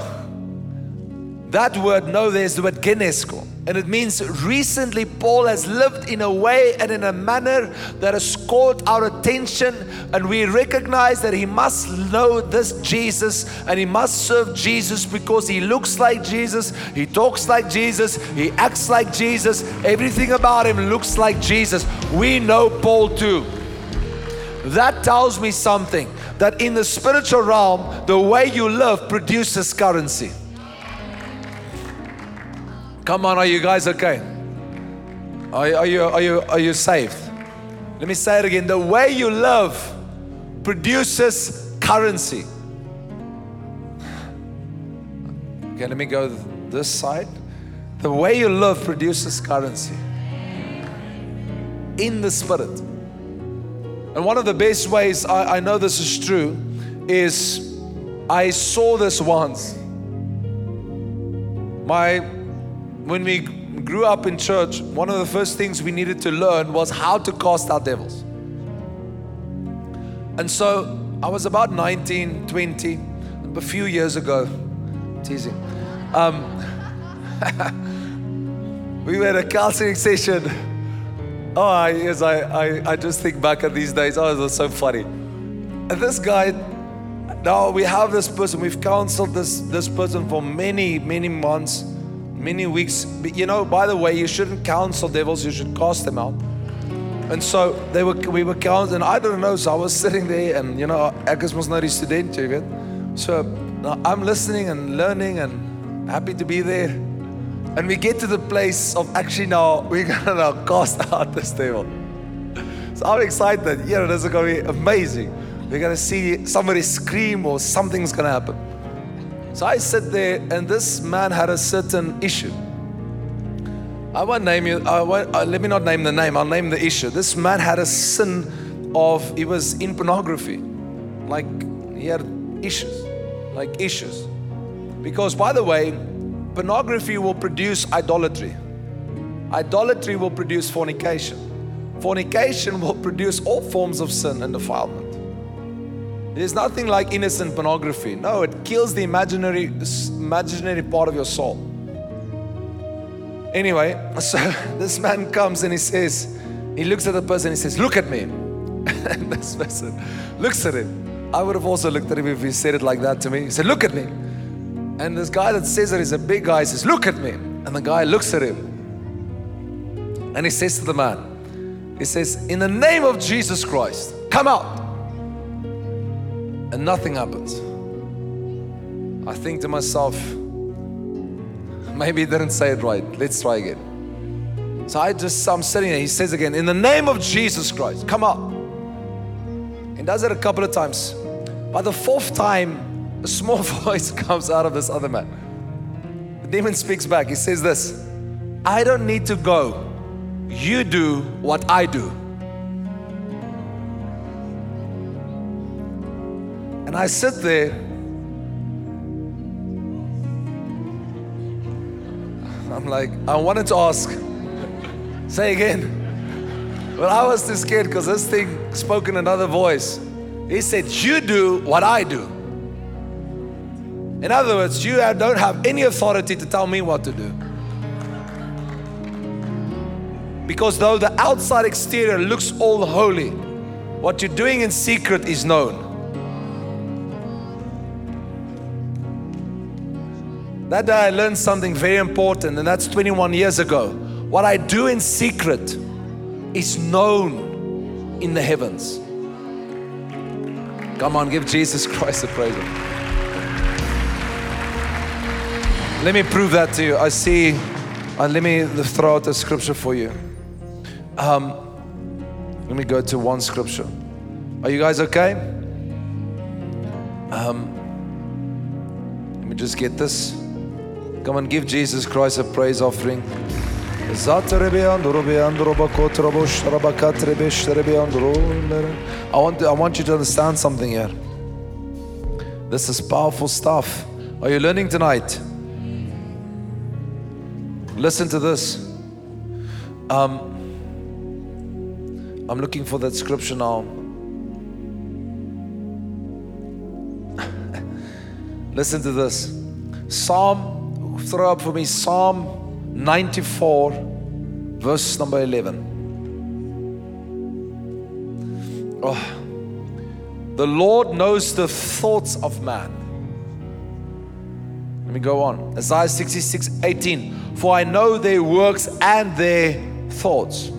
That word know there's the word ginosko, and it means recently Paul has lived in a way and in a manner that has caught our attention, and we recognize that he must know this Jesus and he must serve Jesus because he looks like Jesus, he talks like Jesus, he acts like Jesus, everything about him looks like Jesus. We know Paul too. That tells me something that in the spiritual realm, the way you live produces currency. Come on, are you guys okay? Are, are, you, are, you, are you saved? Let me say it again. The way you live produces currency. Okay, let me go this side. The way you live produces currency in the spirit. And one of the best ways I, I know this is true is I saw this once. My when we grew up in church, one of the first things we needed to learn was how to cast out devils. And so I was about 19, 20, a few years ago, teasing. Um, we were at a counseling session. Oh, yes, I, I, I just think back at these days. Oh, it was so funny. And this guy, now we have this person, we've counseled this, this person for many, many months, many weeks. But you know, by the way, you shouldn't counsel devils, you should cast them out. And so they were, we were counting, I don't know. So I was sitting there, and you know, ek is mos nou die student, jy weet. So I'm listening and learning and happy to be there. And we get to the place of actually now we're gonna now cast out this devil. So I'm excited. Yeah, this is gonna be amazing. We're gonna see somebody scream or something's gonna happen. So I sit there, and this man had a certain issue. I won't name you, I won't, uh, let me not name the name, I'll name the issue. This man had a sin of, he was in pornography. Like, he had issues, like issues. Because, by the way, pornography will produce idolatry, idolatry will produce fornication, fornication will produce all forms of sin and defilement. There's nothing like innocent pornography. No, it kills the imaginary, imaginary part of your soul. Anyway, so this man comes and he says, he looks at the person, he says, Look at me. and this person looks at him. I would have also looked at him if he said it like that to me. He said, Look at me. And this guy that says that he's a big guy says, Look at me. And the guy looks at him. And he says to the man, He says, In the name of Jesus Christ, come out. And nothing happens. I think to myself, Maybe he didn't say it right. Let's try again. So I just, I'm sitting there. He says again, In the name of Jesus Christ, come out. He does it a couple of times. By the fourth time, a small voice comes out of this other man. The demon speaks back. He says this I don't need to go. You do what I do. And I sit there I'm like, I wanted to ask. Say again. But I was too scared because this thing spoke in another voice. He said, You do what I do. In other words, you don't have any authority to tell me what to do. Because though the outside exterior looks all holy, what you're doing in secret is known. That day I learned something very important, and that's 21 years ago. What I do in secret is known in the heavens. Come on, give Jesus Christ a praise. Let me prove that to you. I see, uh, let me throw out a scripture for you. Um, let me go to one scripture. Are you guys okay? Um, let me just get this. Come on, give Jesus Christ a praise offering. I want, I want you to understand something here. This is powerful stuff. Are you learning tonight? Listen to this. Um, I'm looking for that scripture now. Listen to this. Psalm throw up for me Psalm 94, verse number 11. Oh, the Lord knows the thoughts of man. Let me go on. Isaiah 66, 18. For I know their works and their thoughts.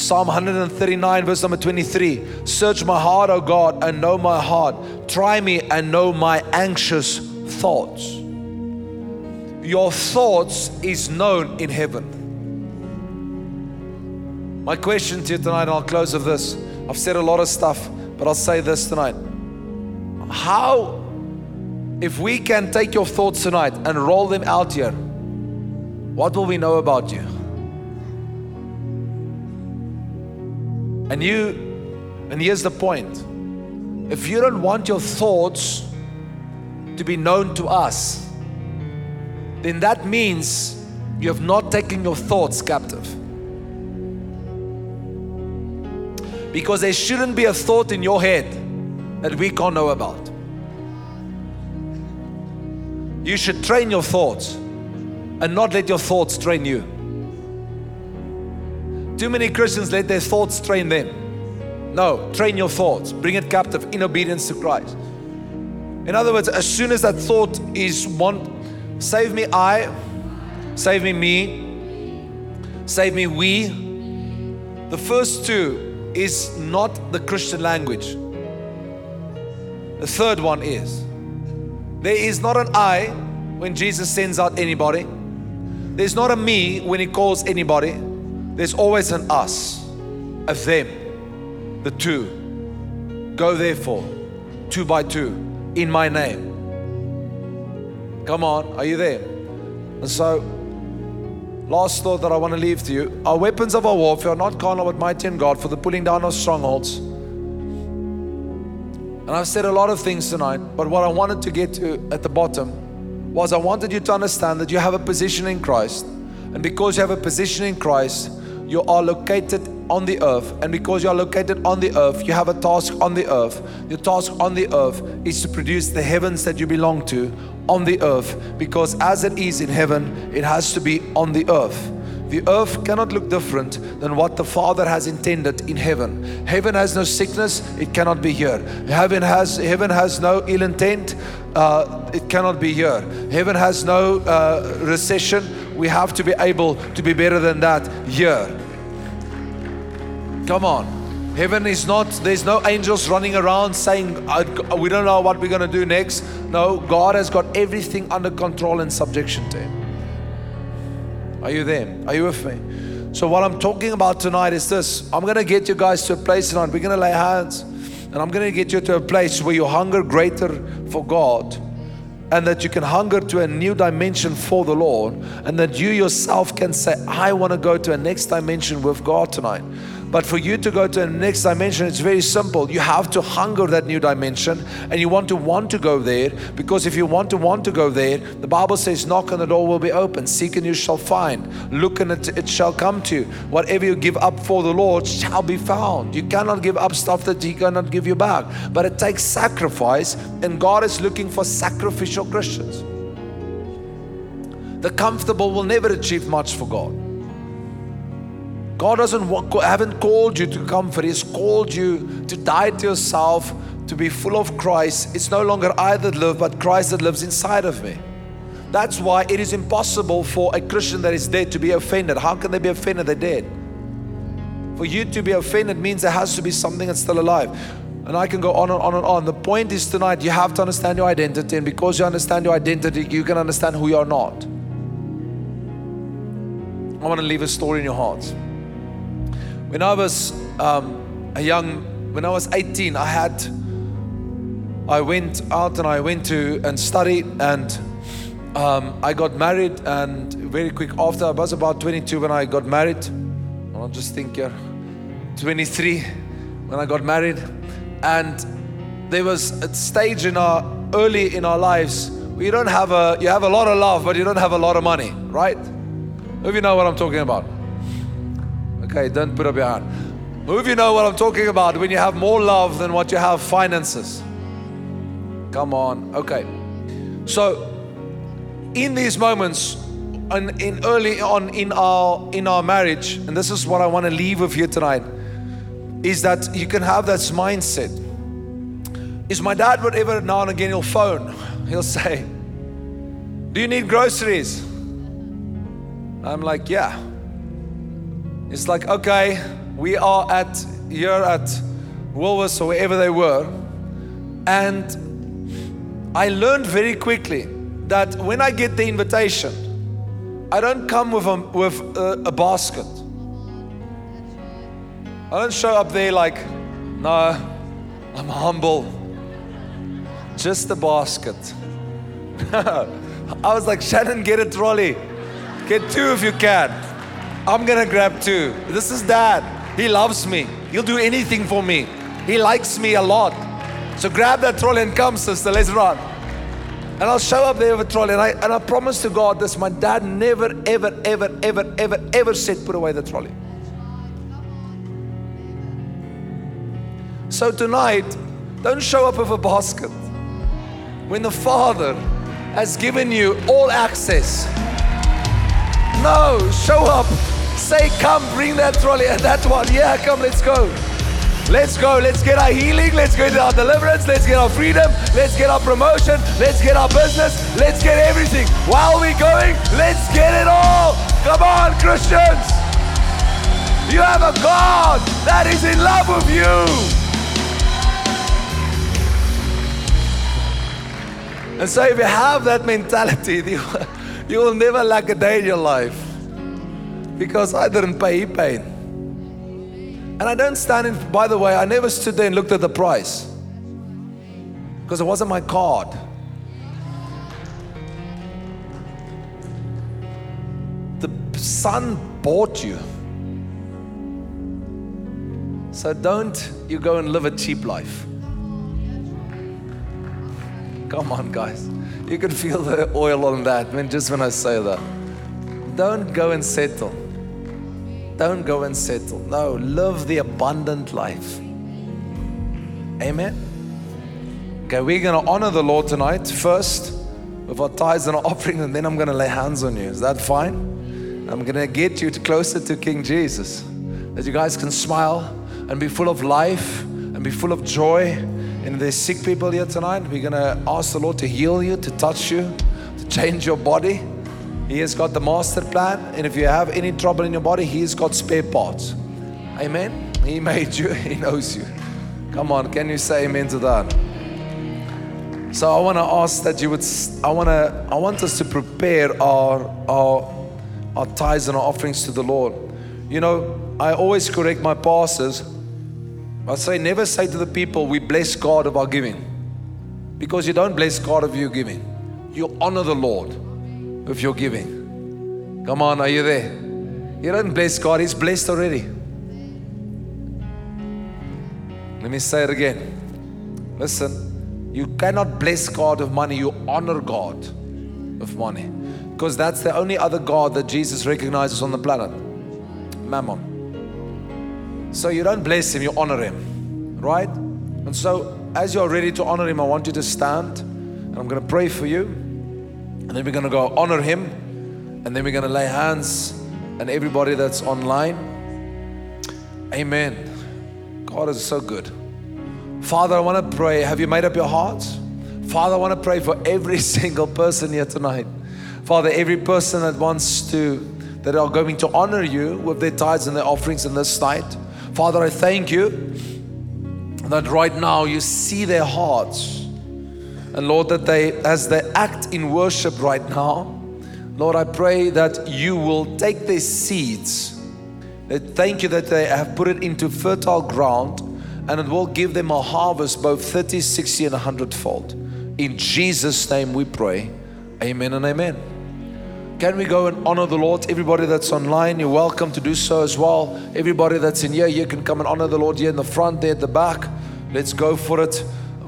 Psalm 139, verse number 23 Search my heart, O God, and know my heart. Try me and know my anxious thoughts. Your thoughts is known in heaven. My question to you tonight, and I'll close with this. I've said a lot of stuff, but I'll say this tonight. How, if we can take your thoughts tonight and roll them out here, what will we know about you? And you, and here's the point if you don't want your thoughts to be known to us, then that means you have not taken your thoughts captive. Because there shouldn't be a thought in your head that we can't know about. You should train your thoughts and not let your thoughts train you. Too many Christians let their thoughts train them. No, train your thoughts, bring it captive in obedience to Christ. In other words, as soon as that thought is one, save me I, save me me, save me we, the first two is not the Christian language. The third one is there is not an I when Jesus sends out anybody, there's not a me when He calls anybody, there's always an us, a them, the two. Go therefore, two by two, in my name. Come on, are you there? And so Last thought that I want to leave to you. Our weapons of our warfare are not carnal but mighty in God for the pulling down of strongholds. And I've said a lot of things tonight, but what I wanted to get to at the bottom was I wanted you to understand that you have a position in Christ. And because you have a position in Christ, you are located on the earth. And because you are located on the earth, you have a task on the earth. Your task on the earth is to produce the heavens that you belong to on the earth because as it is in heaven, it has to be on the earth. The earth cannot look different than what the Father has intended in heaven. Heaven has no sickness, it cannot be here. Heaven has heaven has no ill intent, uh, it cannot be here. Heaven has no uh, recession. We have to be able to be better than that here. Come on. Heaven is not, there's no angels running around saying, We don't know what we're going to do next. No, God has got everything under control and subjection to Him. Are you there? Are you with me? So, what I'm talking about tonight is this I'm going to get you guys to a place tonight. We're going to lay hands, and I'm going to get you to a place where you hunger greater for God and that you can hunger to a new dimension for the Lord, and that you yourself can say, I want to go to a next dimension with God tonight. But for you to go to the next dimension, it's very simple. You have to hunger that new dimension and you want to want to go there because if you want to want to go there, the Bible says, Knock and the door will be open, seek and you shall find, look and it, it shall come to you. Whatever you give up for the Lord shall be found. You cannot give up stuff that He cannot give you back. But it takes sacrifice, and God is looking for sacrificial Christians. The comfortable will never achieve much for God. God doesn't haven't called you to comfort. He's called you to die to yourself, to be full of Christ. It's no longer I that live, but Christ that lives inside of me. That's why it is impossible for a Christian that is dead to be offended. How can they be offended? They're dead. For you to be offended means there has to be something that's still alive. And I can go on and on and on. The point is tonight, you have to understand your identity. And because you understand your identity, you can understand who you are not. I want to leave a story in your hearts. When I was um, a young, when I was 18, I had, I went out and I went to and studied and um, I got married and very quick after, I was about 22 when I got married. I'll just think here, 23 when I got married. And there was a stage in our, early in our lives, we don't have a, you have a lot of love, but you don't have a lot of money, right? If you know what I'm talking about. Okay, don't put up your hand. Who of you know what I'm talking about when you have more love than what you have finances? Come on. Okay. So, in these moments, and in early on in our in our marriage, and this is what I want to leave with you tonight, is that you can have that mindset. Is my dad would ever now and again he'll phone, he'll say, Do you need groceries? I'm like, Yeah. It's like, okay, we are at here at Woolworths or wherever they were, and I learned very quickly that when I get the invitation, I don't come with a, with a, a basket. I don't show up there like, no, I'm humble. Just a basket. I was like, Shannon, get a trolley. Get two if you can. I'm gonna grab two. This is dad. He loves me. He'll do anything for me. He likes me a lot. So grab that trolley and come, sister. Let's run. And I'll show up there with a trolley. And I, and I promise to God this my dad never, ever, ever, ever, ever, ever said, put away the trolley. So tonight, don't show up with a basket. When the Father has given you all access, no, show up. Say, come, bring that trolley and that one. Yeah, come, let's go. Let's go. Let's get our healing. Let's get our deliverance. Let's get our freedom. Let's get our promotion. Let's get our business. Let's get everything. While we're going, let's get it all. Come on, Christians. You have a God that is in love with you. And so, if you have that mentality, you, you will never lack a day in your life. Because I didn't pay, he paid. And I don't stand in, by the way, I never stood there and looked at the price. Because it wasn't my card. The son bought you. So don't you go and live a cheap life. Come on, guys. You can feel the oil on that when just when I say that. Don't go and settle. Don't go and settle. No, live the abundant life. Amen. Okay, we're going to honor the Lord tonight first with our tithes and our offering, and then I'm going to lay hands on you. Is that fine? I'm going to get you closer to King Jesus. That you guys can smile and be full of life and be full of joy and there's sick people here tonight, we're going to ask the Lord to heal you, to touch you, to change your body. He has got the master plan. And if you have any trouble in your body, He has got spare parts. Amen. He made you, He knows you. Come on, can you say amen to that? So I want to ask that you would I want to I want us to prepare our our our tithes and our offerings to the Lord. You know, I always correct my pastors I say, never say to the people, we bless God of our giving. Because you don't bless God of your giving. You honor the Lord with your giving. Come on, are you there? You don't bless God, He's blessed already. Let me say it again. Listen, you cannot bless God of money, you honor God of money. Because that's the only other God that Jesus recognizes on the planet Mammon. So you don't bless him, you honor him, right? And so as you're ready to honor him, I want you to stand and I'm going to pray for you. And then we're going to go honor him. And then we're going to lay hands and everybody that's online. Amen. God is so good. Father, I want to pray. Have you made up your hearts? Father, I want to pray for every single person here tonight. Father, every person that wants to, that are going to honor you with their tithes and their offerings in this night. Father, I thank you that right now you see their hearts. And Lord, that they, as they act in worship right now, Lord, I pray that you will take their seeds. Thank you that they have put it into fertile ground and it will give them a harvest, both 30, 60, and 100 fold. In Jesus' name we pray. Amen and amen. Can we go and honor the Lord? Everybody that's online, you're welcome to do so as well. Everybody that's in here, you can come and honor the Lord here in the front, there at the back. Let's go for it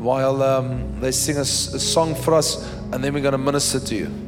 while um, they sing a, a song for us, and then we're going to minister to you.